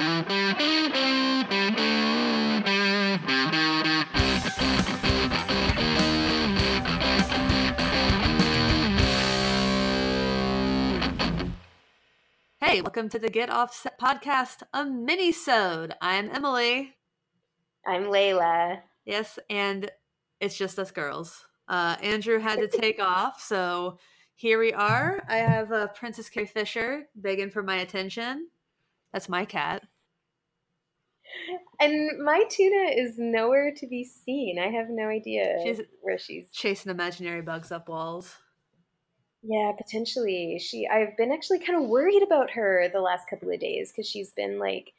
Hey, welcome to the Get Offset podcast, a mini-sode. I'm Emily. I'm Leila. Yes, and it's just us girls. Uh, Andrew had to take off, so here we are. I have uh, Princess Carrie Fisher begging for my attention. That's my cat. And my tuna is nowhere to be seen. I have no idea She's where she's. chasing imaginary bugs up walls. Yeah, potentially. She. I've been actually kind of worried about her the last couple of days because she's been like,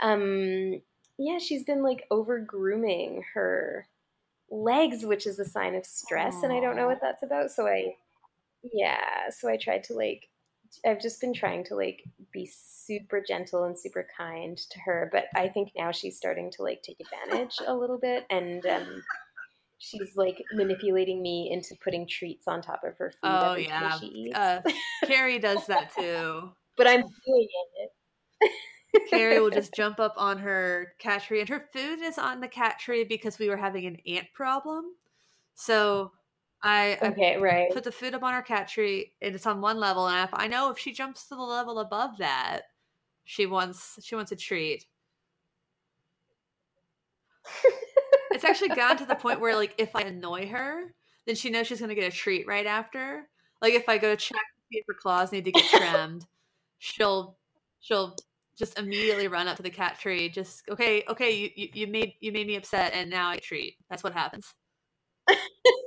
um, yeah, she's been like over grooming her legs, which is a sign of stress, and I don't know what that's about. So I, yeah, so I tried to like, I've just been trying to like be super gentle and super kind to her, but I think now she's starting to like take advantage a little bit, and um, she's like manipulating me into putting treats on top of her food Oh yeah, she eats. uh, Carrie does that too. but I'm doing it. Carrie will just jump up on her cat tree, and her food is on the cat tree because we were having an ant problem. So I, I Okay, right. put the food up on her cat tree, and it's on one level. And if I know if she jumps to the level above that, she wants she wants a treat. It's actually gotten to the point where, like, if I annoy her, then she knows she's gonna get a treat right after. Like, if I go check if her claws need to get trimmed, she'll she'll just immediately run up to the cat tree. Just okay, okay, you, you you made you made me upset, and now I treat. That's what happens.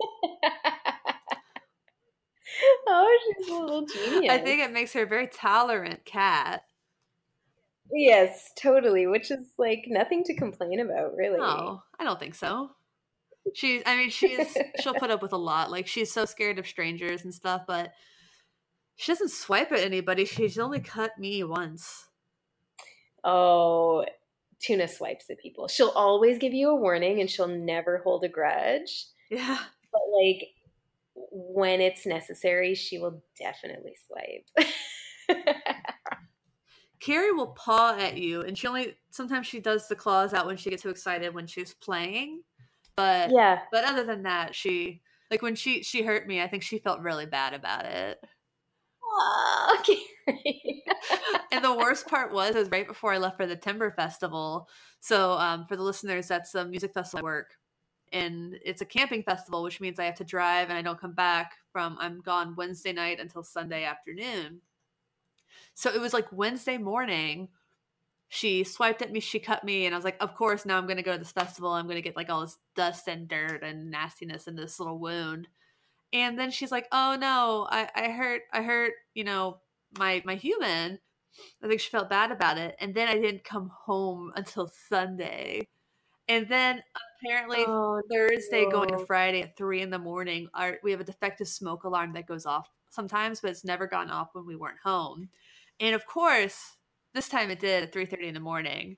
oh, she's a little genius. I think it makes her a very tolerant cat. Yes, totally. Which is like nothing to complain about, really. No, I don't think so. She's, I mean, she's, she'll put up with a lot. Like, she's so scared of strangers and stuff, but she doesn't swipe at anybody. She's only cut me once. Oh, Tuna swipes at people. She'll always give you a warning and she'll never hold a grudge. Yeah. But like when it's necessary, she will definitely swipe. Carrie will paw at you, and she only, sometimes she does the claws out when she gets too excited when she's playing. But, yeah. but other than that, she, like, when she, she hurt me, I think she felt really bad about it. Aw, Carrie. and the worst part was, it was right before I left for the Timber Festival. So, um, for the listeners, that's a music festival I work, and it's a camping festival, which means I have to drive and I don't come back from. I'm gone Wednesday night until Sunday afternoon. So it was like Wednesday morning. She swiped at me, she cut me, and I was like, "Of course, now I'm going to go to this festival. I'm going to get like all this dust and dirt and nastiness in this little wound." And then she's like, "Oh no, I, I hurt, I hurt, you know, my my human." I think she felt bad about it. And then I didn't come home until Sunday. And then apparently Oh, Thursday going to. Friday at three in the morning, our, we have a defective smoke alarm that goes off sometimes, but it's never gone off when we weren't home. And of course, this time it did at three thirty in the morning.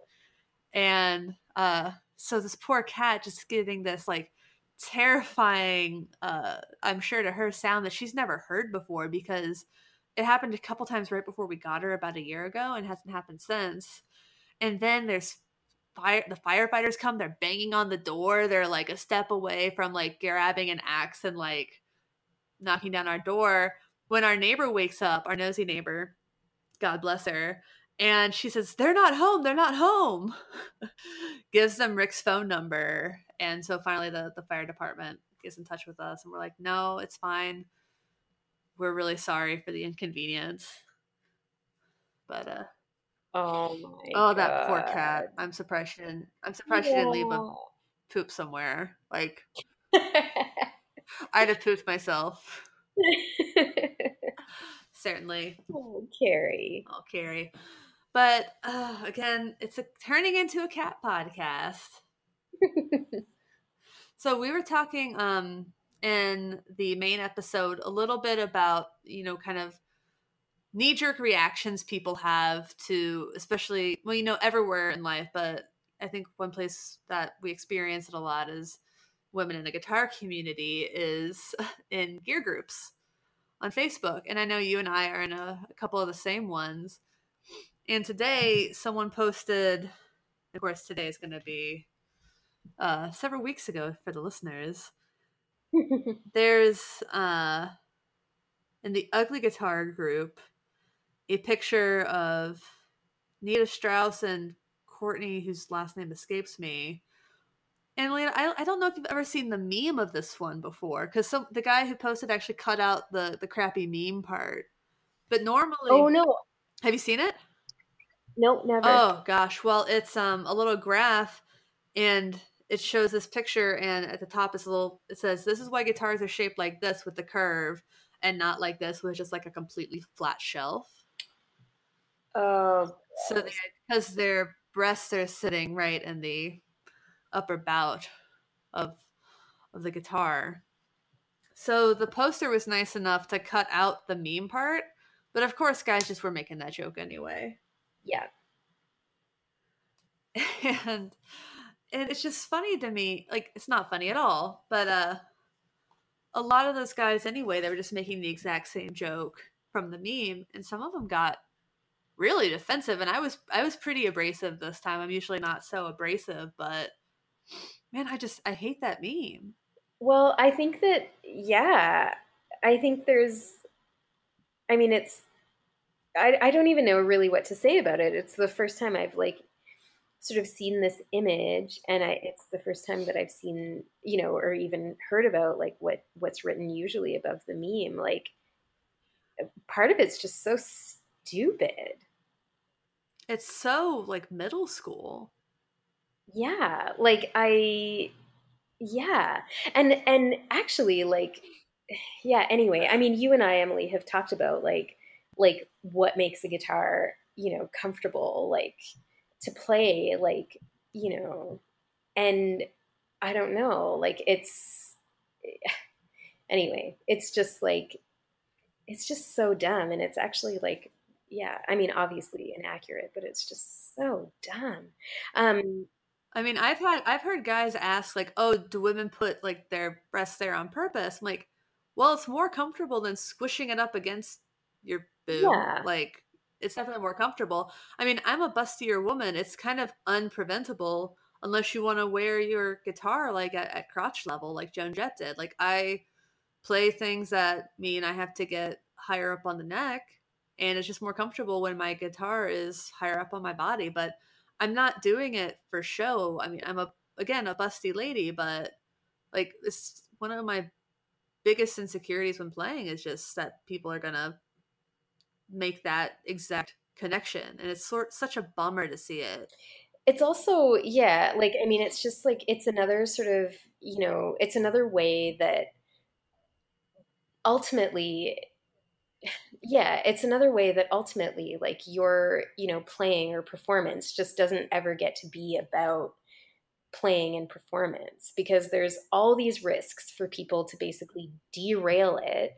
And uh, so this poor cat just getting this like terrifying, uh, I'm sure to her sound that she's never heard before because it happened a couple times right before we got her about a year ago and hasn't happened since. And then there's fire the firefighters come, they're banging on the door, they're like a step away from like grabbing an axe and like knocking down our door. When our neighbor wakes up, our nosy neighbor, God bless her, and she says, They're not home, they're not home. Gives them Rick's phone number. And so finally the, the fire department gets in touch with us and we're like, No, it's fine. We're really sorry for the inconvenience. But uh Oh my Oh, that poor cat. I'm surprised she didn't. I'm surprised she didn't leave a poop somewhere. Like I'd have pooped myself. Certainly. oh, Carrie. Oh, Carrie. But uh, again, it's a, turning into a cat podcast. So we were talking um in the main episode a little bit about, you know, kind of knee jerk reactions people have to especially well, you know, everywhere in life, but I think one place that we experience it a lot is women in the guitar community is in gear groups on Facebook. And I know you and I are in a, a couple of the same ones. And today, someone posted, of course, today is going to be uh, several weeks ago for the listeners. There's uh, in the Ugly Guitar group a picture of Nita Strauss and Courtney, whose last name escapes me. And Leila, I, I don't know if you've ever seen the meme of this one before, because some the guy who posted actually cut out the the crappy meme part. But normally, oh no, have you seen it? Nope, never. Oh gosh, well it's um a little graph, and it shows this picture, and at the top is a little. It says, "This is why guitars are shaped like this with the curve, and not like this, with just like a completely flat shelf." Oh, so because their breasts are sitting right in the upper bout of of the guitar. So the poster was nice enough to cut out the meme part, but of course guys just were making that joke anyway. Yeah. And and it's just funny to me. Like it's not funny at all, but uh a lot of those guys anyway, they were just making the exact same joke from the meme and some of them got really defensive and I was I was pretty abrasive this time. I'm usually not so abrasive, but man, I just I hate that meme. Well, I think that yeah, I think there's I mean it's I I don't even know really what to say about it. It's the first time I've like sort of seen this image and I it's the first time that I've seen, you know, or even heard about like what what's written usually above the meme. Like part of it's just so stupid. It's so like middle school. Yeah, like I yeah. And and actually like yeah, anyway, I mean you and I Emily have talked about like like what makes a guitar, you know, comfortable like to play like, you know, and I don't know, like it's anyway, it's just like it's just so dumb and it's actually like yeah, I mean, obviously inaccurate, but it's just so dumb. Um, I mean, I've had I've heard guys ask like, "Oh, do women put like their breasts there on purpose?" I'm like, "Well, it's more comfortable than squishing it up against your boob. Yeah. Like, it's definitely more comfortable. I mean, I'm a bustier woman. It's kind of unpreventable unless you want to wear your guitar like at, at crotch level, like Joan Jett did. Like, I play things that mean I have to get higher up on the neck and it's just more comfortable when my guitar is higher up on my body but i'm not doing it for show. I mean i'm a again a busty lady but like it's one of my biggest insecurities when playing is just that people are gonna make that exact connection and it's sort such a bummer to see it. It's also yeah like i mean it's just like it's another sort of you know it's another way that ultimately yeah it's another way that ultimately like your you know playing or performance just doesn't ever get to be about playing and performance because there's all these risks for people to basically derail it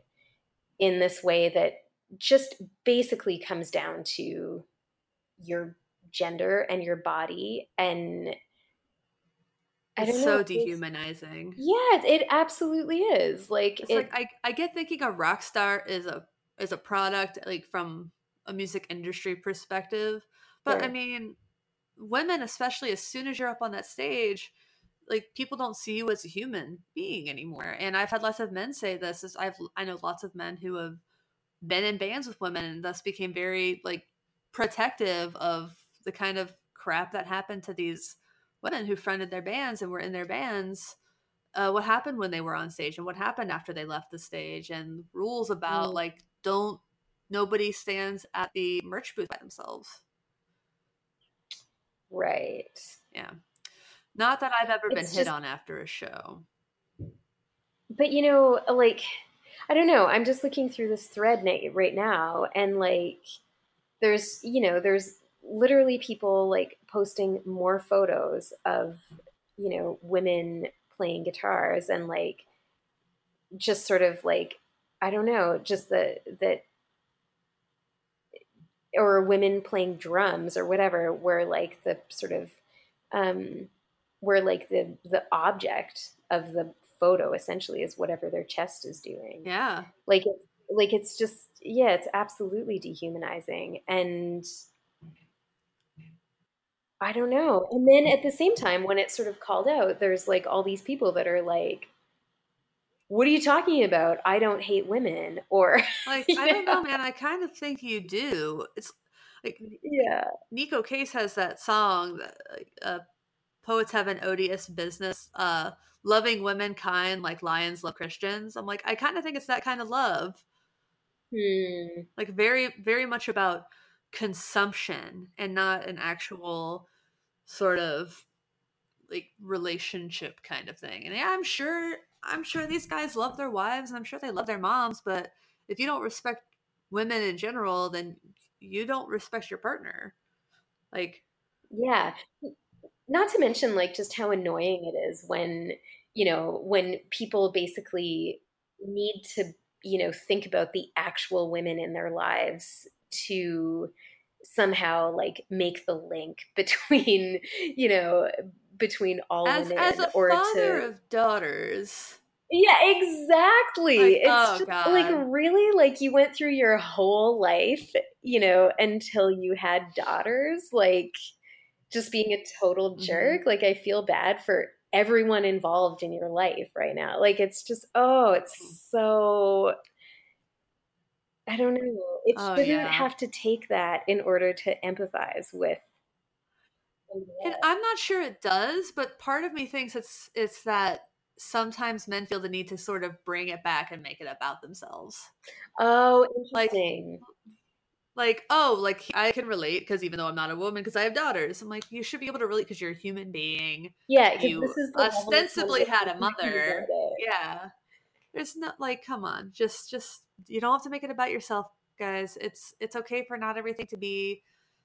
in this way that just basically comes down to your gender and your body and it's so dehumanizing. yeah, it absolutely is. Like, it's it, like I, I get thinking a rock star is a as a product like from a music industry perspective but yeah. i mean women especially as soon as you're up on that stage like people don't see you as a human being anymore and i've had lots of men say this is i've i know lots of men who have been in bands with women and thus became very like protective of the kind of crap that happened to these women who fronted their bands and were in their bands uh, what happened when they were on stage and what happened after they left the stage and rules about mm. like don't nobody stands at the merch booth by themselves. Right. Yeah. Not that I've ever it's been just, hit on after a show. But you know, like I don't know, I'm just looking through this thread right now and like there's, you know, there's literally people like posting more photos of, you know, women playing guitars and like just sort of like I don't know, just that that or women playing drums or whatever, where like the sort of um, where like the the object of the photo essentially is whatever their chest is doing. Yeah, like it, like it's just yeah, it's absolutely dehumanizing, and I don't know. And then at the same time, when it's sort of called out, there's like all these people that are like, what are you talking about? I don't hate women. Or, like, I don't know, man. I kind of think you do. It's like, yeah. Neko Case has that song, that, uh, Poets Have an Odious Business, uh, loving womankind like lions love Christians. I'm like, I kind of think it's that kind of love. Hmm. Like, very, very much about consumption and not an actual sort of like relationship kind of thing. And yeah, I'm sure I'm sure these guys love their wives and I'm sure they love their moms, but if you don't respect women in general, then you don't respect your partner. Like yeah. Not to mention like just how annoying it is when, you know, when people basically need to, you know, think about the actual women in their lives to somehow like make the link between you know between all as, women as a or father to of daughters yeah exactly Like, it's oh, just, God. like really like you went through your whole life you know until you had daughters like just being a total Mhm. jerk like i feel bad for everyone involved in your life right now like it's just oh it's Mm-hmm. so I don't know. It Oh, shouldn't yeah. have to take that in order to empathize with. And I'm not sure it does, but part of me thinks it's it's that sometimes men feel the need to sort of bring it back and make it about themselves. Oh, Like- interesting. Like, oh, like I can relate because even though I'm not a woman, because I have daughters, I'm like, you should be able to relate because you're a human being. yeah, you this is the level of ostensibly had a mother. Yeah. There's not like, come on, just just you don't have to make it about yourself, guys. It's it's okay for not everything to be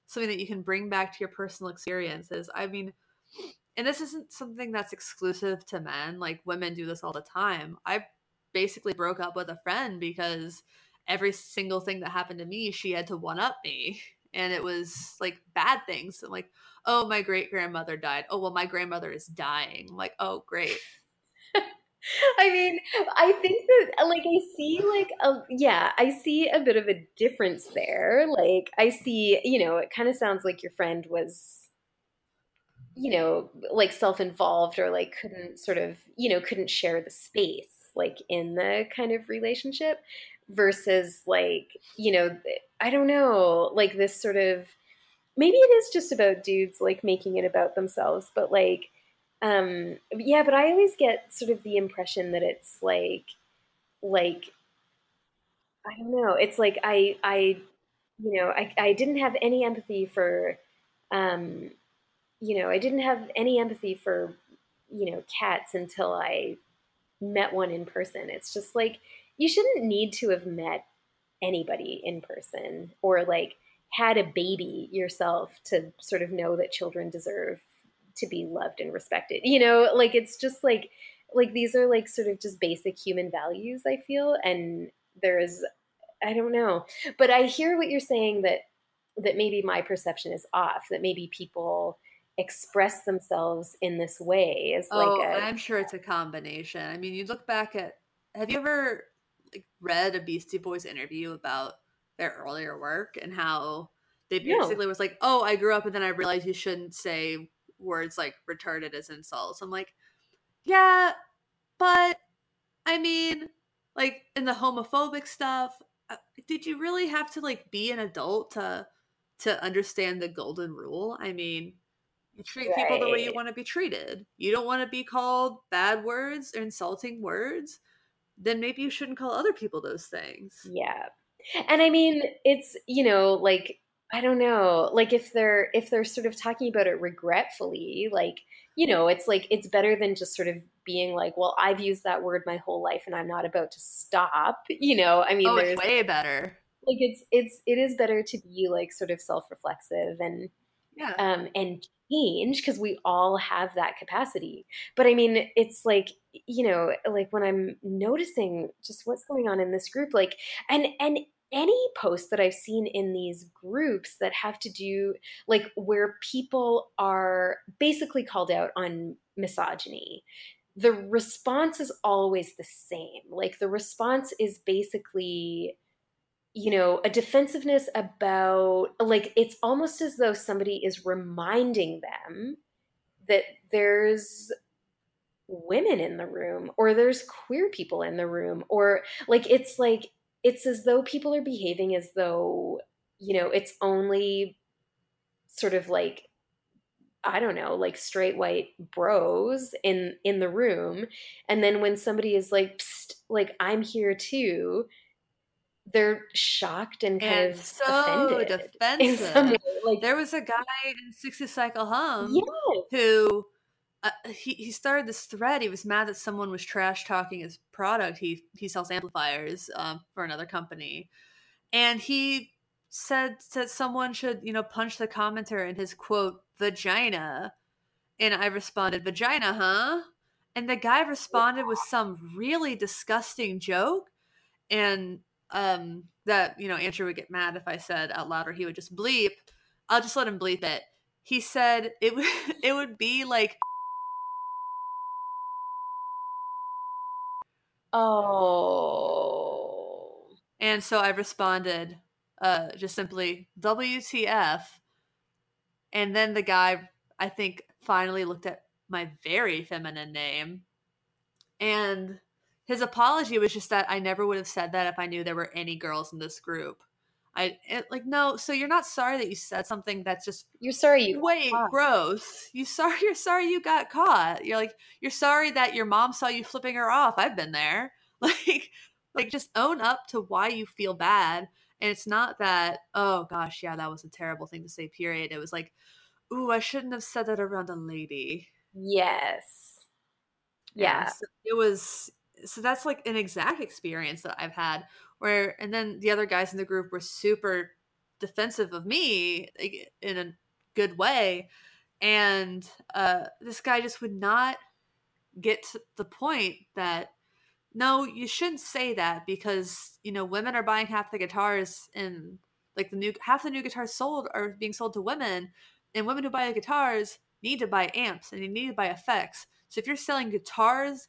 something that you can bring back to your personal experiences. I mean, and this isn't something that's exclusive to men. Like women do this all the time. I basically broke up with a friend because every single thing that happened to me, she had to one up me. And it was like bad things. I'm like, oh, my great grandmother died. Oh, well, my grandmother is dying. I'm like, oh, great. I mean, I think that like I see like a yeah, I see a bit of a difference there. Like I see, you know, it kind of sounds like your friend was you know, like self-involved or like couldn't sort of, you know, couldn't share the space like in the kind of relationship versus like, you know, I don't know, like this sort of maybe it is just about dudes like making it about themselves, but like um yeah but i always get sort of the impression that it's like like i don't know it's like i i you know i i didn't have any empathy for um you know i didn't have any empathy for you know cats until i met one in person. It's just like you shouldn't need to have met anybody in person or like had a baby yourself to sort of know that children deserve to be loved and respected. You know, like it's just like like these are like sort of just basic human values I feel and there's I don't know. But I hear what you're saying that that maybe my perception is off, that maybe people express themselves in this way as like oh, a I'm sure it's a combination. I mean, you look back at have you ever like read a Beastie Boys interview about their earlier work and how they No. basically was like, "Oh, I grew up and then I realized you shouldn't say words like retarded as insults." I'm like, "Yeah, but I mean, like in the homophobic stuff, uh, did you really have to like be an adult to to understand the golden rule? I mean, you treat people the way you want to be treated. You don't want to be called bad words or insulting words, then maybe you shouldn't call other people those things. Yeah. And I mean, it's, you know, like I don't know, like if they're if they're sort of talking about it regretfully, like, you know, it's like it's better than just sort of being like, well, I've used that word my whole life and I'm not about to stop. You know, I mean, oh, there's it's way better. like it's it's it is better to be like sort of self-reflexive and Yeah. um, and change because we all have that capacity. But I mean, it's like you know, like when I'm noticing just what's going on in this group, like and and any posts that I've seen in these groups that have to do like where people are basically called out on misogyny. The response is always the same. Like the response is basically you know, a defensiveness about, like, it's almost as though somebody is reminding them that there's women in the room or there's queer people in the room or like it's like it's as though people are behaving as though you know it's only sort of like i don't know like straight white bros in in the room and then when somebody is like psst like i'm here too they're shocked and kind and of so offended defensive. Like there was a guy in 60 Cycle Hum yes. who uh, he he started this thread. He was mad that someone was trash talking his product. He he sells amplifiers um, for another company, and he said that someone should you know punch the commenter in his quote vagina, and I responded vagina, huh? And the guy responded with some really disgusting joke, and um that you know Andrew would get mad if I said out loud, or he would just bleep. I'll just let him bleep it. He said it would it would be like Oh. And so I responded uh, just simply, WTF. And then the guy, I think, finally looked at my very feminine name. And his apology was just that I never would have said that if I knew there were any girls in this group. I it, like no. So you're not sorry that you said something that's just you're sorry you wait gross. You sorry you're sorry you got caught. You're like you're sorry that your mom saw you flipping her off. I've been there. Like like just own up to why you feel bad. And it's not that oh gosh yeah that was a terrible thing to say. Period. It was like ooh I shouldn't have said that around a lady. Yes. Yeah. So it was so that's like an exact experience that I've had where and then the other guys in the group were super defensive of me like, in a good way and uh, this guy just would not get to the point that no you shouldn't say that because you know women are buying half the guitars and like the new half the new guitars sold are being sold to women and women who buy the guitars need to buy amps and they need to buy effects. So if you're selling guitars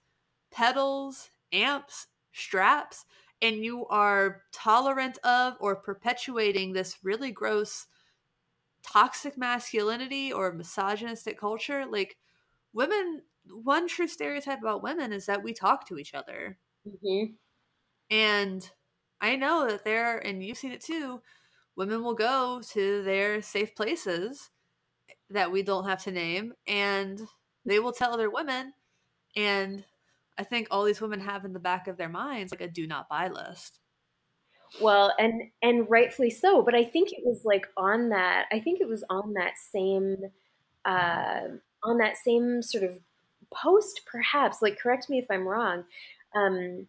pedals amps straps and you are tolerant of or perpetuating this really gross toxic masculinity or misogynistic culture like women one true stereotype about women is that we talk to each other mm-hmm. and i know that there and you've seen it too women will go to their safe places that we don't have to name and they will tell other women and I think all these women have in the back of their minds like a do not buy list. Well, and and rightfully so, but I think it was like on that. I think it was on that same uh, on that same sort of post, perhaps. Like, correct me if I'm wrong. Um,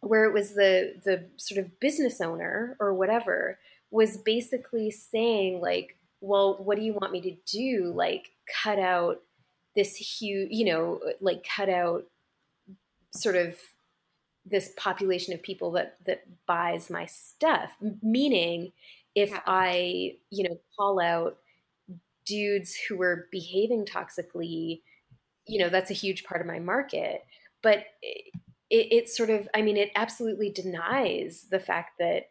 where it was the the sort of business owner or whatever was basically saying like, well, what do you want me to do? Like, cut out this huge, you know, like cut out sort of this population of people that that buys my stuff. Meaning if yeah. i you know call out dudes who are behaving toxically you know that's a huge part of my market. But it, it, sort of i mean it absolutely denies the fact that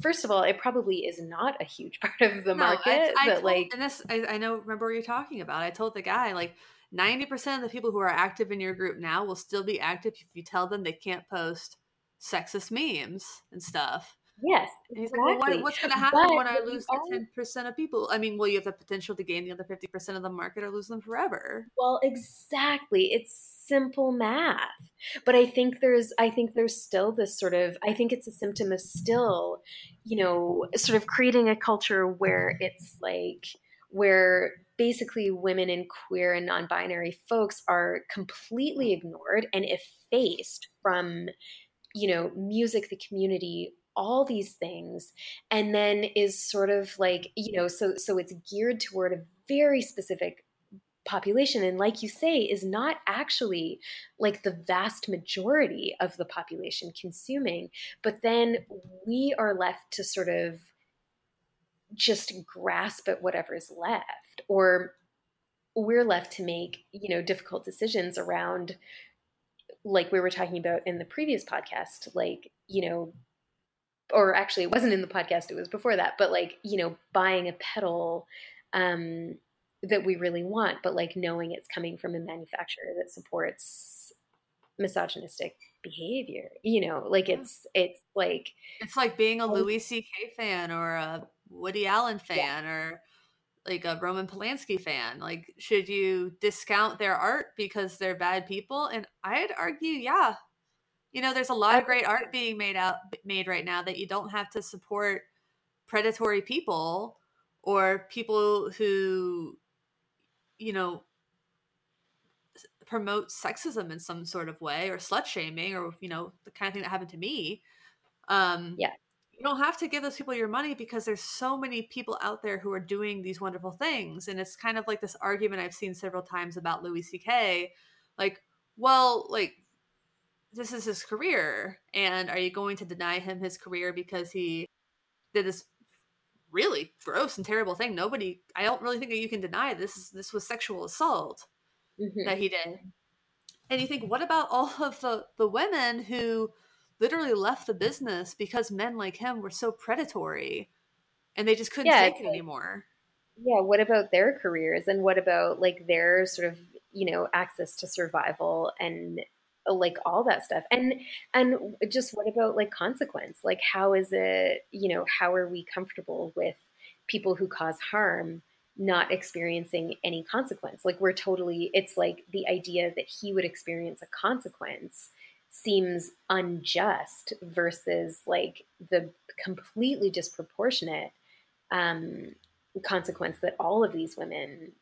first of all it probably is not a huge part of the no, market I, I but told, like and this I, I know remember what you're talking about. I told the guy like 90% of the people who are active in your group now will still be active if you tell them they can't post sexist memes and stuff. Yes, exactly. Like, well, what, what's going to happen but when I lose the 10% of people? I mean, well, you have the potential to gain the other 50% of the market or lose them forever. Well, exactly. It's simple math. But I think there's I think there's still this sort of I think it's a symptom of still, you know, sort of creating a culture where it's like where basically women and queer and non-binary folks are completely ignored and effaced from you know music the community all these things. And then is sort of like you know so so it's geared toward a very specific population. And like you say is not actually like the vast majority of the population consuming but then we are left to sort of just grasp at whatever is left or we're left to make you know difficult decisions around like we were talking about in the previous podcast like you know or actually, it wasn't in the podcast, it was before that, but like, you know, buying a pedal um, that we really want, but like knowing it's coming from a manufacturer that supports misogynistic behavior. You know, like it's it's like it's like being a Louis C.K. fan or a Woody Allen fan yeah. or like a Roman Polanski fan. Like, should you discount their art because they're bad people? And I'd argue, yeah. You know, there's a lot of great art being made out made right now that you don't have to support predatory people or people who you know promote sexism in some sort of way or slut shaming or you know the kind of thing that happened to me um yeah you don't have to give those people your money because there's so many people out there who are doing these wonderful things and it's kind of like this argument i've seen several times about louis ck like well like this is his career and are you going to deny him his career because he did this really gross and terrible thing. Nobody, I don't really think that you can deny this. This was sexual assault mm-hmm. that he did. And you think, what about all of the the women who literally left the business because men like him were so predatory, and they just couldn't yeah, take it anymore? Yeah. What about their careers, and what about like their sort of you know access to survival and uh, like all that stuff and and just what about like consequence like how is it you know how are we comfortable with people who cause harm not experiencing any consequence like we're totally it's like the idea that he would experience a consequence seems unjust versus like the completely disproportionate um, consequence that all of these women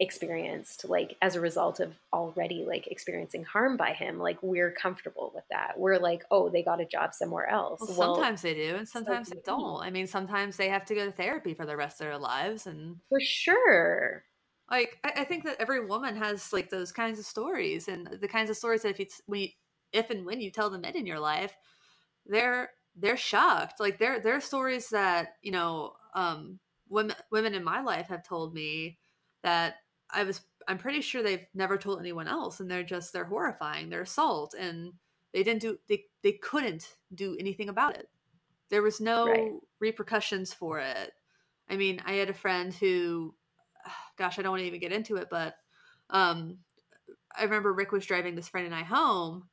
experienced like as a result of already like experiencing harm by him. Like we're comfortable with that. We're like oh they got a job somewhere else. Well, well sometimes they do and sometimes so they don't. I mean sometimes they have to go to therapy for the rest of their lives and for sure. Like I, I think that every woman has like those kinds of stories and the kinds of stories that if you when you, if and when you tell the men in your life they're they're shocked like they're they're stories that you know um women women in my life have told me that I was I'm pretty sure they've never told anyone else and they're just they're horrifying. They're assault and they didn't do they they couldn't do anything about it. There was no right. repercussions for it. I mean, I had a friend who gosh, I don't want to even get into it, but um I remember Rick was driving this friend and I home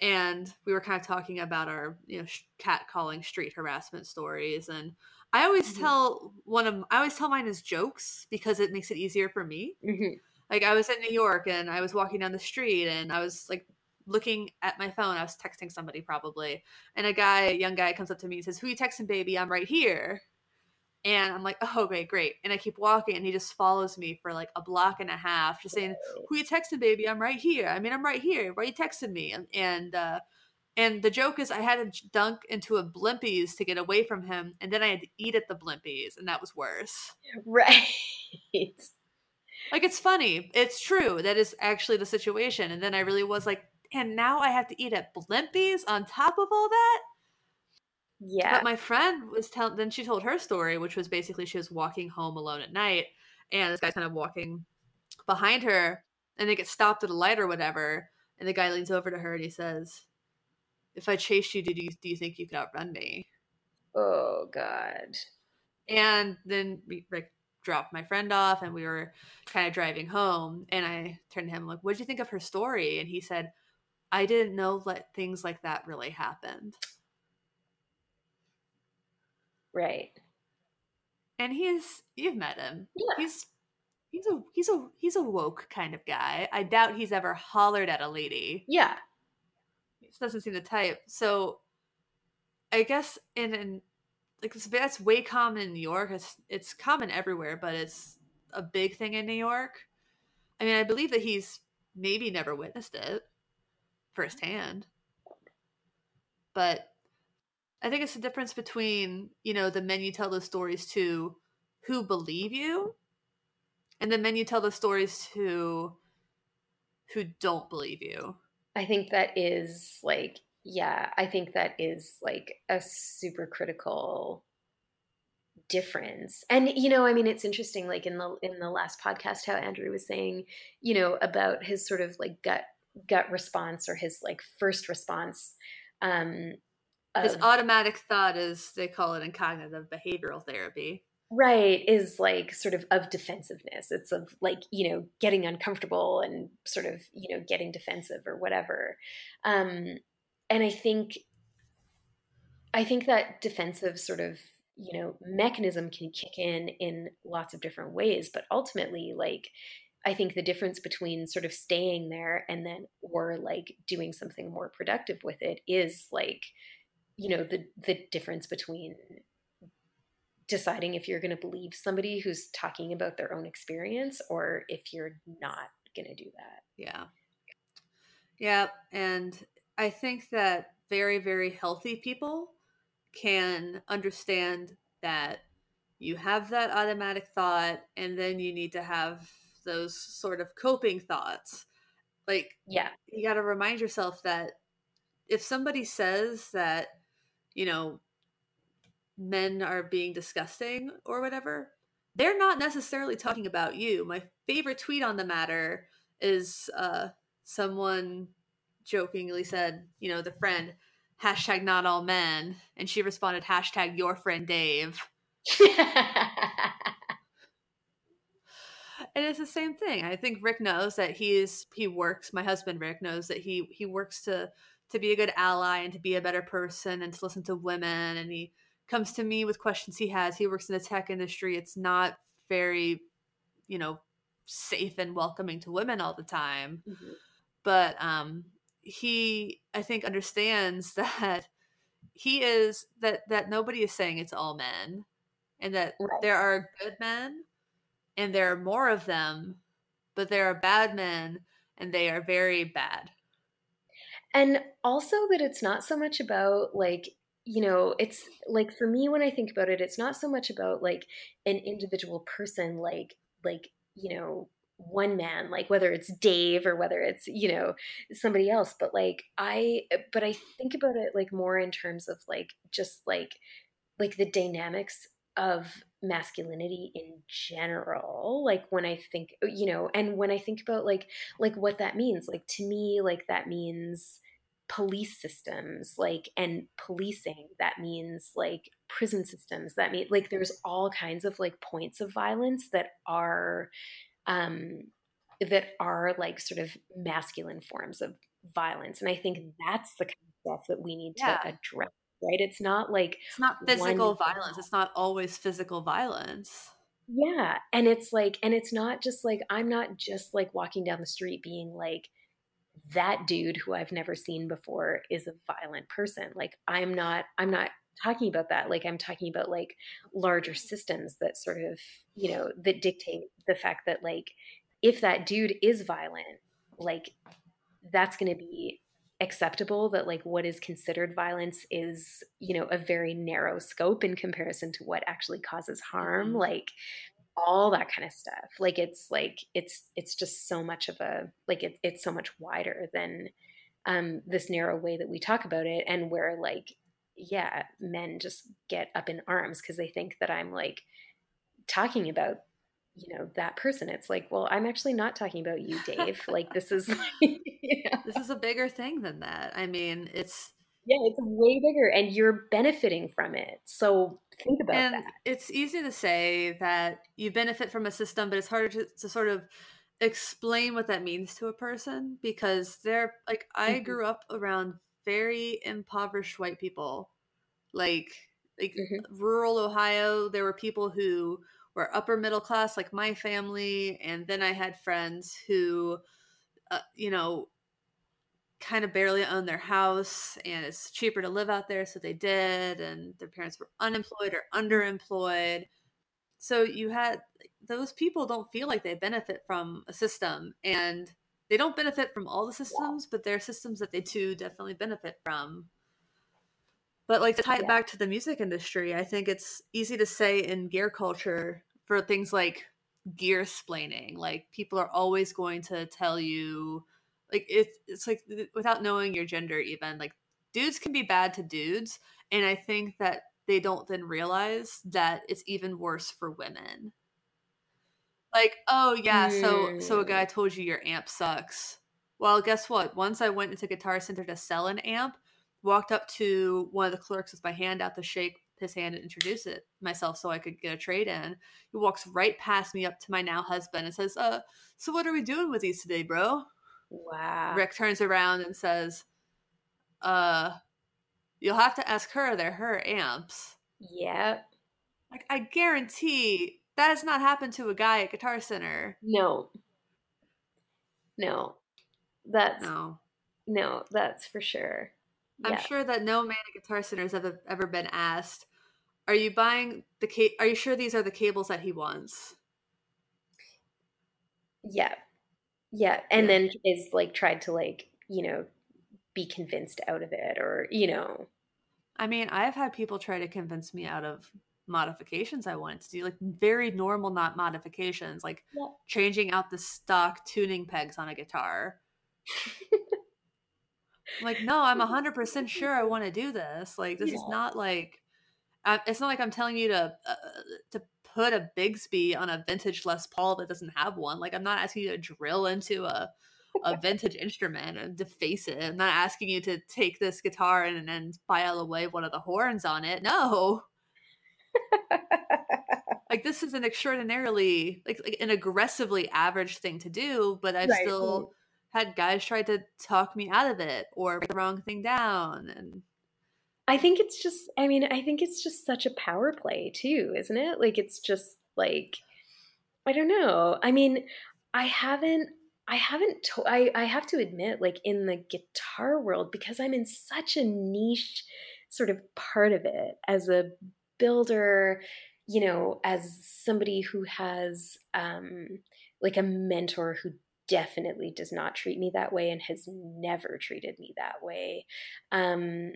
and we were kind of talking about our, you know, cat calling street harassment stories and I always mm-hmm. tell one of I always tell mine as jokes because it makes it easier for me. Mm-hmm. Like I was in New York and I was walking down the street and I was like looking at my phone. I was texting somebody probably, and a guy, a young guy, comes up to me and says, "Who you texting, baby? I'm right here." And I'm like, "Oh, okay, great." And I keep walking, and he just follows me for like a block and a half, just saying, "Who you texting, baby? I'm right here. I mean, I'm right here. Why are you texting me?" And, and uh, and the joke is, I had to dunk into a Blimpies to get away from him, and then I had to eat at the Blimpies, and that was worse. Right. like it's funny. It's true. That is actually the situation. And then I really was like, and now I have to eat at Blimpies on top of all that. Yeah. But my friend was telling. Then she told her story, which was basically she was walking home alone at night, and this guy's kind of walking behind her, and they get stopped at a light or whatever, and the guy leans over to her and he says if I chased you, do you do you think you could outrun me? Oh God. And then we like dropped my friend off and we were kind of driving home and I turned to him like, What'd you think of her story? And he said, I didn't know that things like that really happened. Right. And he's you've met him. Yeah. He's he's a he's a he's a woke kind of guy. I doubt he's ever hollered at a lady. Yeah He doesn't seem the type. So I guess in, in like that's way common in New York. It's it's common everywhere, but it's a big thing in New York. I mean, I believe that he's maybe never witnessed it firsthand. But I think it's the difference between, you know, the men you tell those stories to who believe you and the men you tell those stories to who don't believe you. I think that is like, yeah, I think that is like a super critical difference. And you know, I mean it's interesting like in the in the last podcast how Andrew was saying, you know, about his sort of like gut gut response or his like first response um His automatic thought is they call it in cognitive behavioral therapy. Right, is like sort of of defensiveness. It's of like, you know, getting uncomfortable and sort of, you know, getting defensive or whatever. Um, and I think I think that defensive sort of you know mechanism can kick in in lots of different ways but ultimately like i think the difference between sort of staying there and then or like doing something more productive with it is like you know the the difference between deciding if you're going to believe somebody who's talking about their own experience or if you're not going to do that. Yeah. Yeah and i think that very very healthy people can understand that you have that automatic thought and then you need to have those sort of coping thoughts. Like yeah. you got to remind yourself that if somebody says that you know men are being disgusting or whatever they're not necessarily talking about you. My favorite tweet on the matter is uh someone jokingly said you know the friend hashtag not all men and she responded hashtag your friend dave. And it's the same thing. I think rick knows that he's he works my husband rick knows that he he works to to be a good ally and to be a better person and to listen to women and he comes to me with questions he has he works in the tech industry it's not very you know safe and welcoming to women all the time mm-hmm. but um he i think understands that he is that that nobody is saying it's all men and that right. there are good men and there are more of them but there are bad men and they are very bad and also that it's not so much about like you know it's like for me when i think about it it's not so much about like an individual person like like you know one man like whether it's dave or whether it's you know somebody else but like i but i think about it like more in terms of like just like like the dynamics of masculinity in general like when i think you know and when i think about like like what that means like to me like that means police systems like and policing that means like prison systems that mean like there's all kinds of like points of violence that are um, that are like sort of masculine forms of violence. And I think that's the kind of stuff that we need yeah. to address, right? It's not like it's not physical violence. It's not always physical violence. Yeah. And it's like, and it's not just like, I'm not just like walking down the street being like, that dude who I've never seen before is a violent person. Like, I'm not, I'm not talking about that like i'm talking about like larger systems that sort of you know that dictate the fact that like if that dude is violent like that's going to be acceptable that like what is considered violence is you know a very narrow scope in comparison to what actually causes harm mm-hmm. like all that kind of stuff. Like it's like it's it's just so much of a like it, it's so much wider than um this narrow way that we talk about it and where like yeah, men just get up in arms because they think that I'm like talking about you know that person. It's like well i'm actually not talking about you dave. Like this is this is a bigger thing than that. I mean it's yeah it's way bigger and you're benefiting from it so think about and that it's easy to say that you benefit from a system but it's harder to, to sort of explain what that means to a person because they're like i mm-hmm. grew up around very impoverished white people. Like like mm-hmm. rural Ohio, there were people who were upper middle class like my family and then I had friends who uh, you know kind of barely own their house and it's cheaper to live out there so they did and their parents were unemployed or underemployed so you had those people don't feel like they benefit from a system and they don't benefit from all the systems, but there are systems that they do definitely benefit from. But like to tie it yeah. back to the music industry, I think it's easy to say in gear culture for things like gear splaining. Like people are always going to tell you like it's it's like without knowing your gender even like dudes can be bad to dudes and I think that they don't then realize that it's even worse for women like, oh yeah, so so a guy told you your amp sucks. Well, guess what? Once I went into Guitar Center to sell an amp, walked up to one of the clerks with my hand out to shake his hand and introduce it myself so I could get a trade in. He walks right past me up to my now husband and says, "Uh, so what are we doing with these today, bro?" Wow. Rick turns around and says, "Uh, you'll have to ask her. They're her amps." Yep. Like I guarantee that has not happened to a guy at Guitar Center. No. No. That's No. no, that's for sure. I'm Yeah. sure that no man at Guitar Center has ever, ever been asked, "Are you buying the ca- Are you sure these are the cables that he wants?" Yeah. Yeah. And Yeah. then is like tried to like, you know, be convinced out of it or, you know. I mean, I've had people try to convince me out of modifications I wanted to do, like very normal, not modifications, like Yeah. changing out the stock tuning pegs on a guitar. Like, no, I'm 100% sure I want to do this. Like, this is not like, uh, it's not like I'm telling you to uh, to put a Bigsby on a vintage Les Paul that doesn't have one. Like, I'm not asking you to drill into a a vintage instrument and deface it. I'm not asking you to take this guitar and then file away one of the horns on it. No, like this is an extraordinarily like, like an aggressively average thing to do, but I've Right, still had guys try to talk me out of it or write the wrong thing down and I think it's just, I mean, I think it's just such a power play too, isn't it? Like, it's just like, I don't know. I mean, I haven't, I haven't, to- I, I have to admit, like, in the guitar world, because I'm in such a niche sort of part of it as a builder, you know, as somebody who has, um, like a mentor who definitely does not treat me that way and has never treated me that way. Um,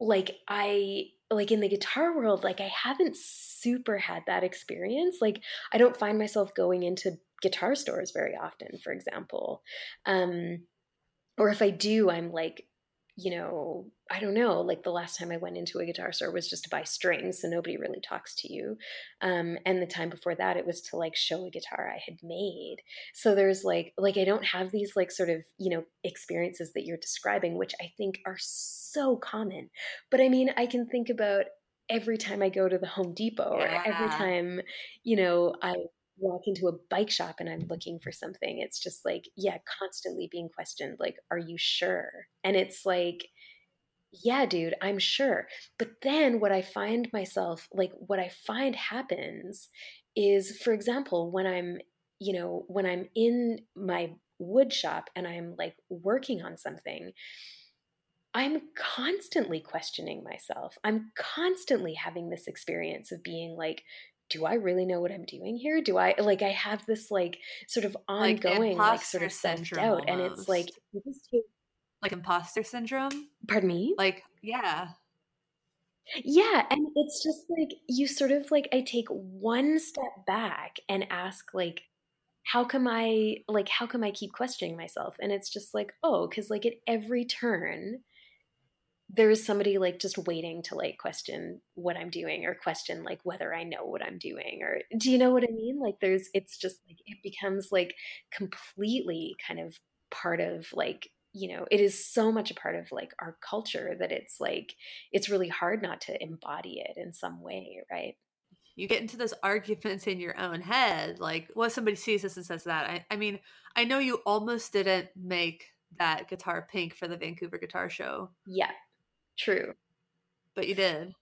like I like in the guitar world, like I haven't super had that experience. Like I don't find myself going into guitar stores very often, for example. Um, or if I do, I'm like, you know, I don't know. Like the last time I went into a guitar store was just to buy strings, so nobody really talks to you. Um, and the time before that, it was to like show a guitar I had made. So there's like, like I don't have these like sort of you know experiences that you're describing, which I think are so common. But I mean, I can think about every time I go to the Home Depot or every time, you know, I walk into a bike shop and I'm looking for something. It's just like, yeah, constantly being questioned, like, are you sure? And it's like, yeah, dude, I'm sure. But then what I find myself, like, what I find happens is, for example, when I'm, you know, when I'm in my wood shop and I'm like working on something, I'm constantly questioning myself. I'm constantly having this experience of being like, do I really know what I'm doing here? Do I like I have this like sort of ongoing like sort of self doubt, and it's like you just take- like imposter syndrome. pardon me. Like, yeah, Yeah, and it's just like you sort of like I take one step back and ask like how come I like how come I keep questioning myself? And it's just like, oh, cuz like at every turn there is somebody like just waiting to like question what I'm doing or question like whether I know what I'm doing or do you know what I mean? Like there's it's just like it becomes like completely kind of part of like you know it is so much a part of like our culture that it's like it's really hard not to embody it in some way right you get into those arguments in your own head. Like, if somebody sees this and says that? I, I mean, I know you almost didn't make that guitar pink for the Vancouver Guitar Show, yeah true but you did,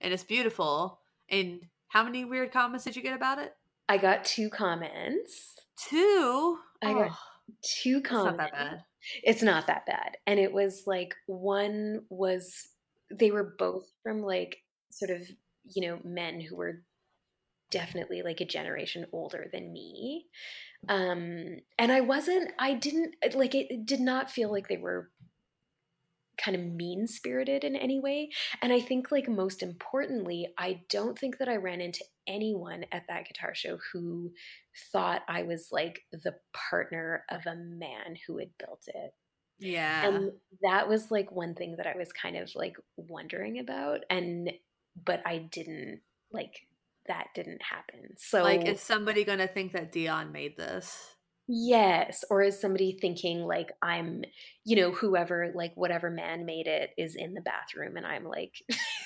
and it's beautiful. And how many weird comments did you get about it? i got two comments Two. I got Oh, two it's not comments that bad. It's not that bad and it was like one was they were both from like sort of you know men who were definitely like a generation older than me um and i wasn't i didn't like it, it did not feel like they were kind of mean spirited in any way and i think like most importantly i don't think that i ran into anyone at that guitar show who thought i was like the partner of a man who had built it Yeah. and that was like one thing that i was kind of like wondering about and but i didn't like that didn't happen so like, is somebody gonna think that Dion made this? Yes, or is somebody thinking like I'm, you know, whoever like whatever man made it is in the bathroom and I'm like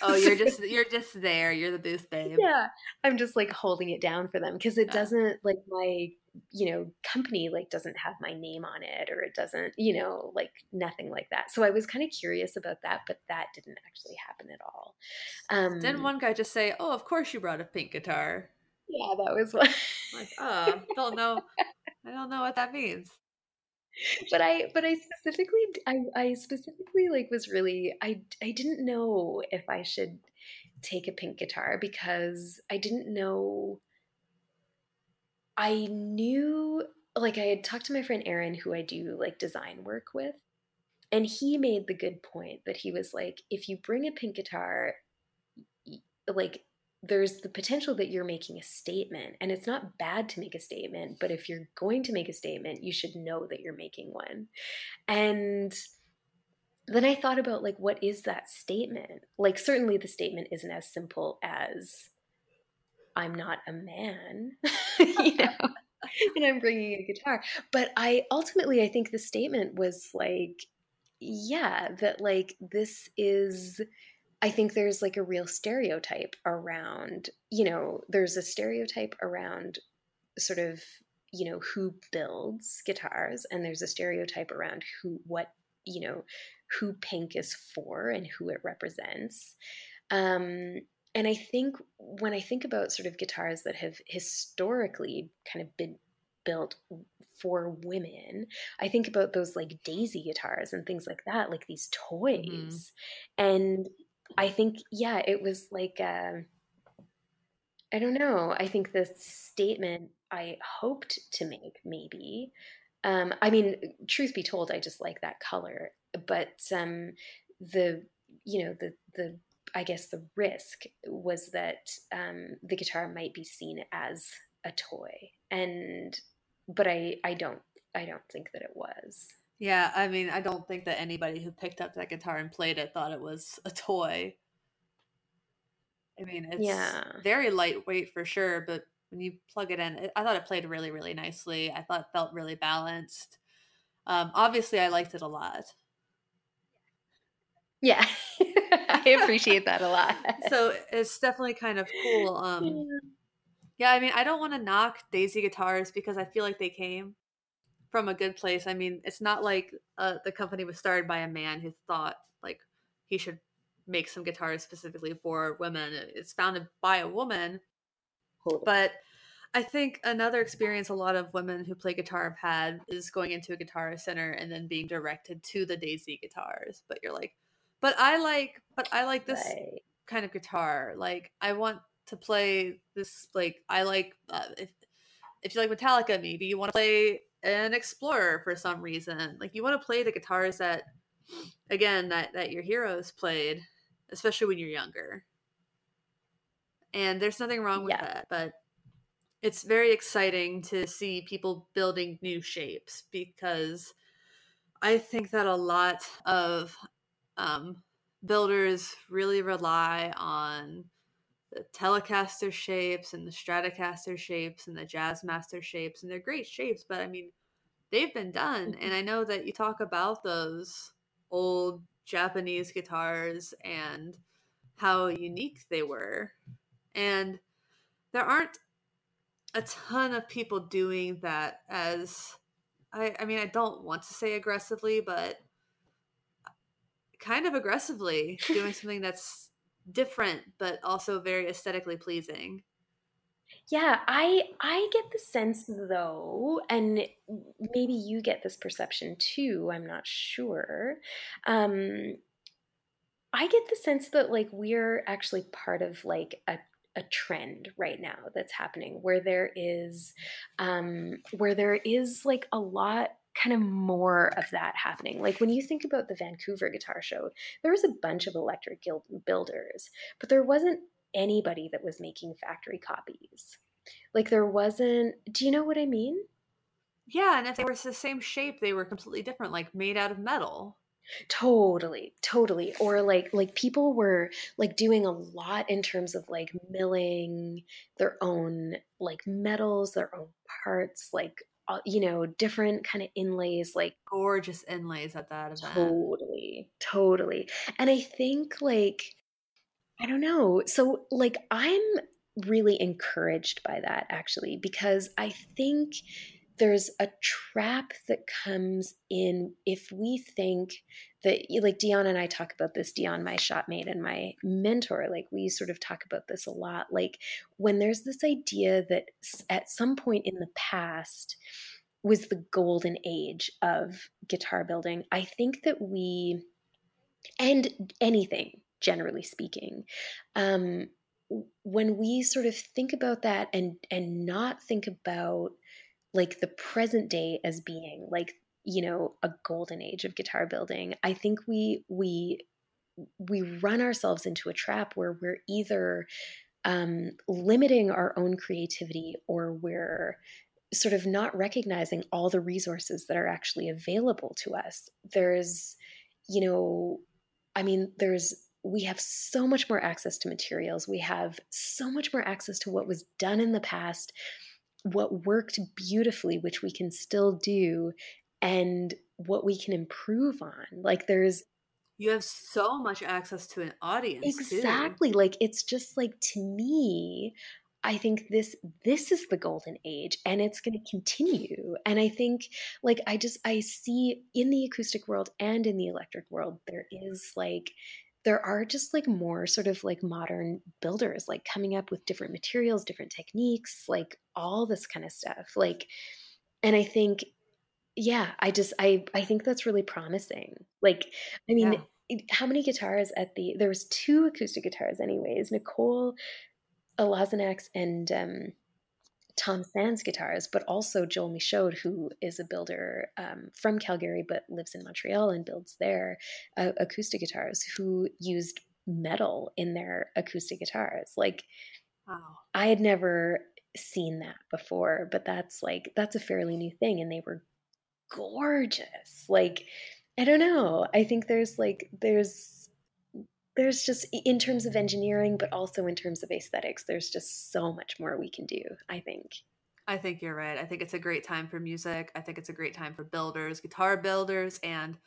Oh, you're just you're just there. You're the booth babe. Yeah. I'm just like holding it down for them because it Yeah. doesn't like my, you know, company like doesn't have my name on it or it doesn't, you know, like nothing like that. So I was kind of curious about that, but that didn't actually happen at all. Um Didn't one guy just say, "Oh, of course you brought a pink guitar"? yeah, that was what Like, oh, don't know. I don't know what that means. but I but I specifically I I specifically like was really I I didn't know if I should take a pink guitar because I didn't know I knew like I had talked to my friend Aaron who I do like design work with and he made the good point that he was like if you bring a pink guitar like there's the potential that you're making a statement and it's not bad to make a statement but if you're going to make a statement you should know that you're making one. And then i thought about like what is that statement? Like certainly the statement isn't as simple as i'm not a man you know and i'm bringing a guitar. But i ultimately i think the statement was like yeah that like this is I think there's like a real stereotype around, you know, there's a stereotype around sort of, you know, who builds guitars, and there's a stereotype around who, what, you know, who Pink is for and who it represents. Um, and I think when I think about sort of guitars that have historically kind of been built for women, I think about those like daisy guitars and things like that, like these toys. And I think, yeah, it was like, uh, I don't know. I think the statement I hoped to make, maybe. Um, I mean, truth be told, I just like that color, but um, the, you know, the the I guess the risk was that um, the guitar might be seen as a toy, and but I I don't I don't think that it was. Yeah, I mean, I don't think that anybody who picked up that guitar and played it thought it was a toy. I mean, it's Yeah. very lightweight for sure, but when you plug it in, it, I thought it played really, really nicely. I thought it felt really balanced. Um, obviously, I liked it a lot. Yeah, I appreciate that a lot. So it's definitely kind of cool. Um, yeah, I mean, I don't want to knock Daisy guitars because I feel like they came from a good place. I mean, it's not like uh, the company was started by a man who thought like he should make some guitars specifically for women. It's founded by a woman, but I think another experience a lot of women who play guitar have had is going into a guitar center and then being directed to the Daisy guitars. But you're like, but I like, but I like this Right. kind of guitar. Like I want to play this. Like I like uh, if if you like Metallica, maybe you want to play an Explorer for some reason. Like you want to play the guitars that, again, that that your heroes played, especially when you're younger. And there's nothing wrong with Yeah. that, but it's very exciting to see people building new shapes because I think that a lot of um, builders really rely on the Telecaster shapes and the Stratocaster shapes and the Jazzmaster shapes, and they're great shapes, but I mean, they've been done. And mm-hmm. I know that you talk about those old Japanese guitars and how unique they were. And there aren't a ton of people doing that as I, I mean, I don't want to say aggressively, but uh, kind of aggressively doing something that's different but also very aesthetically pleasing. Yeah, I I get the sense though, and maybe you get this perception too, I'm not sure. Um I get the sense that like we're actually part of like a a trend right now that's happening where there is um where there is like a lot kind of more of that happening. Like when you think about the Vancouver Guitar Show, there was a bunch of electric guild builders, but there wasn't anybody that was making factory copies. Like there wasn't. Do you know what I mean? Yeah, and if they were the same shape, they were completely different, like made out of metal. Totally, totally. Or like like people were like doing a lot in terms of like milling their own like metals, their own parts, like Uh, you know, different kind of inlays, like gorgeous inlays at that event. Totally, totally. And I think, like, I don't know. So, like, I'm really encouraged by that actually, because I think there's a trap that comes in if we think that like Dion and I talk about this Dion my shopmate and my mentor like we sort of talk about this a lot like when there's this idea that at some point in the past was the golden age of guitar building I think that we and anything generally speaking um when we sort of think about that and and not think about like the present day as being like you know a golden age of guitar building i think we we we run ourselves into a trap where we're either um, limiting our own creativity or we're sort of not recognizing all the resources that are actually available to us. There's you know i mean there's we have so much more access to materials. We have so much more access to what was done in the past what worked beautifully, which we can still do, and what we can improve on. Like there's you have so much access to an audience exactly too. like it's just like to me i think this this is the golden age and it's going to continue and i think like i just i see in the acoustic world and in the electric world there is like there are just like more sort of like modern builders like coming up with different materials different techniques like all this kind of stuff like and i think yeah i just i i think that's really promising like i mean yeah. how many guitars at the there was two acoustic guitars anyways nicole Lazanax and um Tom Sands guitars, but also Joel Michaud, who is a builder um, from Calgary but lives in Montreal and builds their uh, acoustic guitars, who used metal in their acoustic guitars. Like, wow. I had never seen that before, but that's like, that's a fairly new thing. And they were gorgeous. Like, I don't know. I think there's like, there's, there's just in terms of engineering but also in terms of aesthetics there's just so much more we can do i think i think you're right i think it's a great time for music i think it's a great time for builders guitar builders and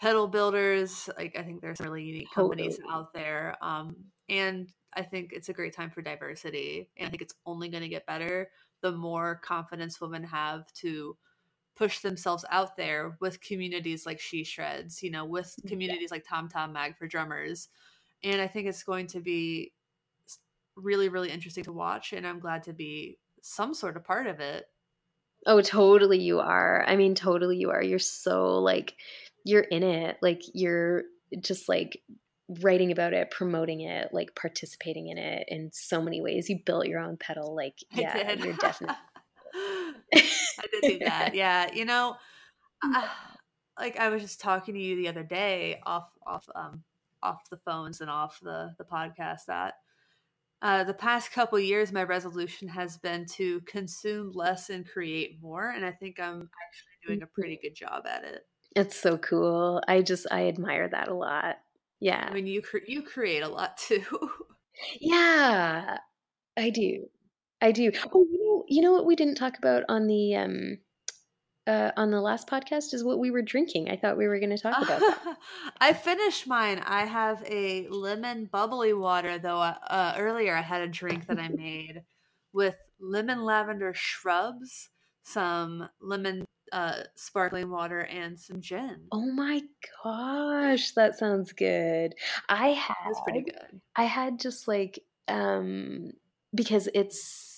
pedal builders like i think there's some really unique companies totally. out there um, and i think it's a great time for diversity and i think it's only going to get better the more confidence women have to push themselves out there with communities like she shreds you know with communities yeah. like tom tom mag for drummers and I think it's going to be really really interesting to watch and I'm glad to be some sort of part of it. Oh, totally you are. I mean, totally you are. You're so like you're in it. Like you're just like writing about it, promoting it, like participating in it in so many ways. You built your own pedal like yeah, you're definitely I did do that. Yeah, you know, uh, like I was just talking to you the other day off off um off the phones and off the the podcast that uh, the past couple years my resolution has been to consume less and create more and i think i'm actually doing a pretty good job at it. It's so cool. I just i admire that a lot. Yeah. I mean you cre- you create a lot too. Yeah. I do. I do. Oh you know you know what we didn't talk about on the um uh, on the last podcast is what we were drinking. I thought we were going to talk about that. I finished mine. I have a lemon bubbly water, though. Uh, uh, earlier, I had a drink that I made with lemon lavender shrubs, some lemon uh, sparkling water, and some gin. Oh my gosh, that sounds good. I had. It's pretty good. I had just like um because it's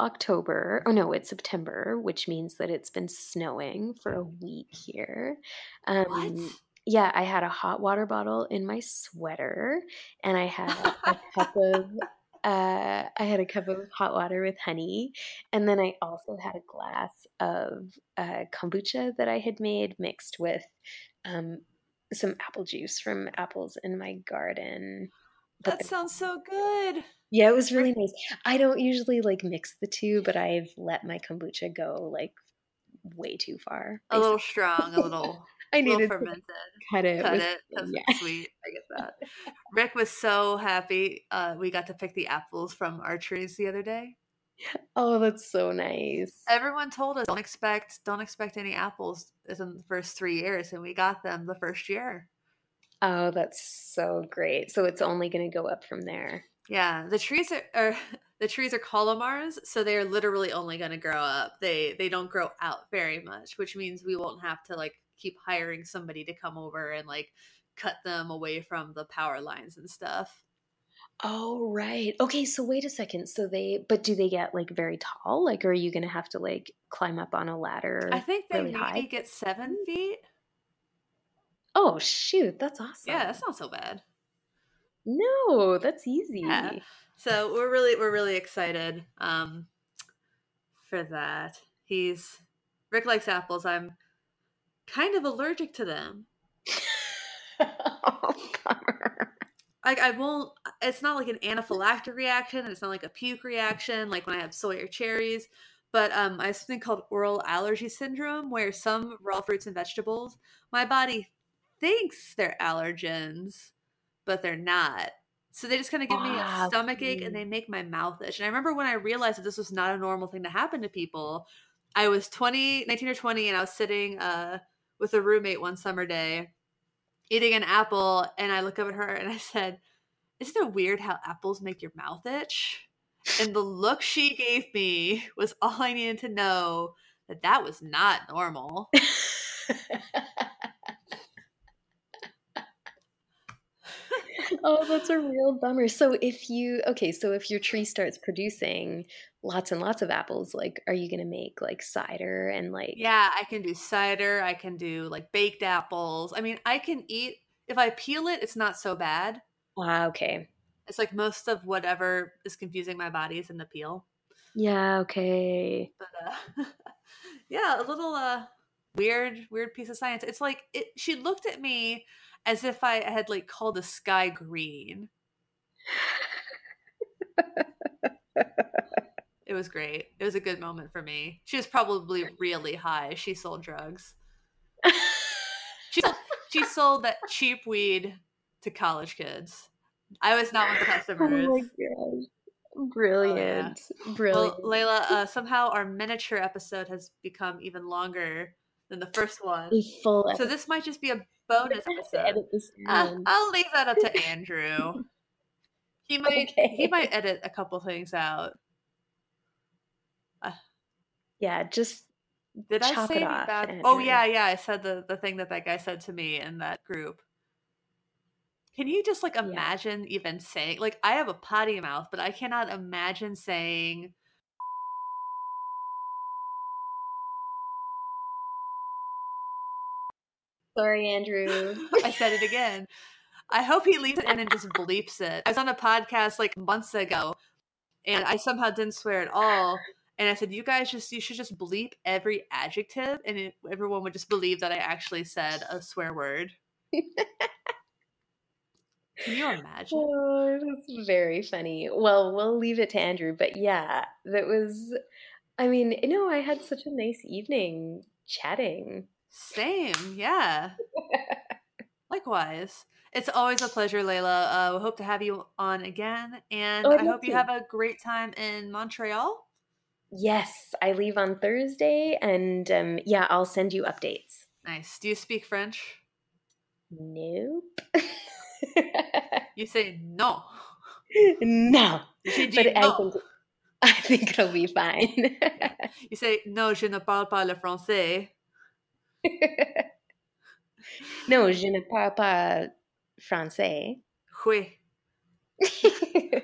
October, oh no, it's September, which means that it's been snowing for a week here. Um, what? Yeah, I had a hot water bottle in my sweater, and I had a cup of uh, I had a cup of hot water with honey, and then I also had a glass of uh, kombucha that I had made mixed with um, some apple juice from apples in my garden. But that sounds so good. Yeah, it was really nice. I don't usually like mix the two, but I've let my kombucha go like way too far. Basically. A little strong, a little. I needed fermented. cut it. Cut it. That's yeah. sweet. I get that. Rick was so happy. Uh, we got to pick the apples from our trees the other day. Oh, that's so nice. Everyone told us don't expect don't expect any apples in the first three years, and we got them the first year. Oh, that's so great. So it's only going to go up from there. Yeah, the trees are, are the trees are columnars, so they are literally only going to grow up. They they don't grow out very much, which means we won't have to like keep hiring somebody to come over and like cut them away from the power lines and stuff. Oh, right. Okay, so wait a second. So they, but do they get like very tall? Like, are you going to have to like climb up on a ladder? I think they really maybe high? get seven feet. Oh, shoot. That's awesome. Yeah, that's not so bad. No, that's easy. Yeah. So we're really we're really excited um for that. He's Rick likes apples. I'm kind of allergic to them. oh, bummer. Like I won't it's not like an anaphylactic reaction, it's not like a puke reaction like when I have soy or cherries. But um, I have something called oral allergy syndrome, where some raw fruits and vegetables, my body thinks they're allergens, but they're not. So they just kind of give me a stomach ache and they make my mouth itch. And I remember when I realized that this was not a normal thing to happen to people. I was 20, 19 or 20, and I was sitting uh, with a roommate one summer day eating an apple. And I look up at her and I said, Isn't it weird how apples make your mouth itch? And the look she gave me was all I needed to know that that was not normal. oh, that's a real bummer. So if you okay, so if your tree starts producing lots and lots of apples, like are you gonna make like cider and like Yeah, I can do cider. I can do like baked apples. I mean, I can eat, if I peel it, it's not so bad. Ah, okay. It's like most of whatever is confusing my body is in the peel. Yeah, okay. But uh, yeah, a little uh, weird, weird piece of science. It's like it. She looked at me as if I had like called the sky green. It was great. It was a good moment for me. She was probably really high. She sold drugs. She sold, she sold that cheap weed to college kids. I was not one of the oh customers. my gosh. Brilliant. Well, Brilliant. Leila, uh, somehow our miniature episode has become even longer than the first one. A full So this might just be a bonus episode. Uh. I'll leave that up to Andrew. He might he might edit a couple things out. yeah, just Did I Chop say it any off, bad? Oh yeah, yeah. I said the the thing that that guy said to me in that group. Can you just like Yeah. imagine even saying like I have a potty mouth, but I cannot imagine saying sorry, Andrew. I said it again. I hope he leaves it in and just bleeps it. I was on a podcast like months ago and I somehow didn't swear at all. And I said, "You guys just you should just bleep every adjective, and it, everyone would just believe that I actually said a swear word." Can you imagine? Oh, that's very funny. Well, we'll leave it to Andrew, but yeah, that was. I mean, you know, I had such a nice evening chatting. Same, yeah. Likewise, it's always a pleasure, Leila. Uh, we hope to have you on again, and Oh, I hope you to. have a great time in Montreal. Yes, I leave on Thursday, and um, yeah, I'll send you updates. Nice. Do you speak French? Nope. You say no. no, but I think I think it'll be fine. You say no, je ne parle pas le français. no, je ne parle pas français. Oui.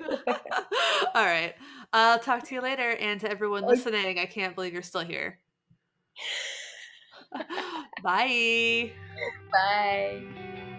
All right. I'll talk to you later. And to everyone listening, I can't believe you're still here. Bye. Bye.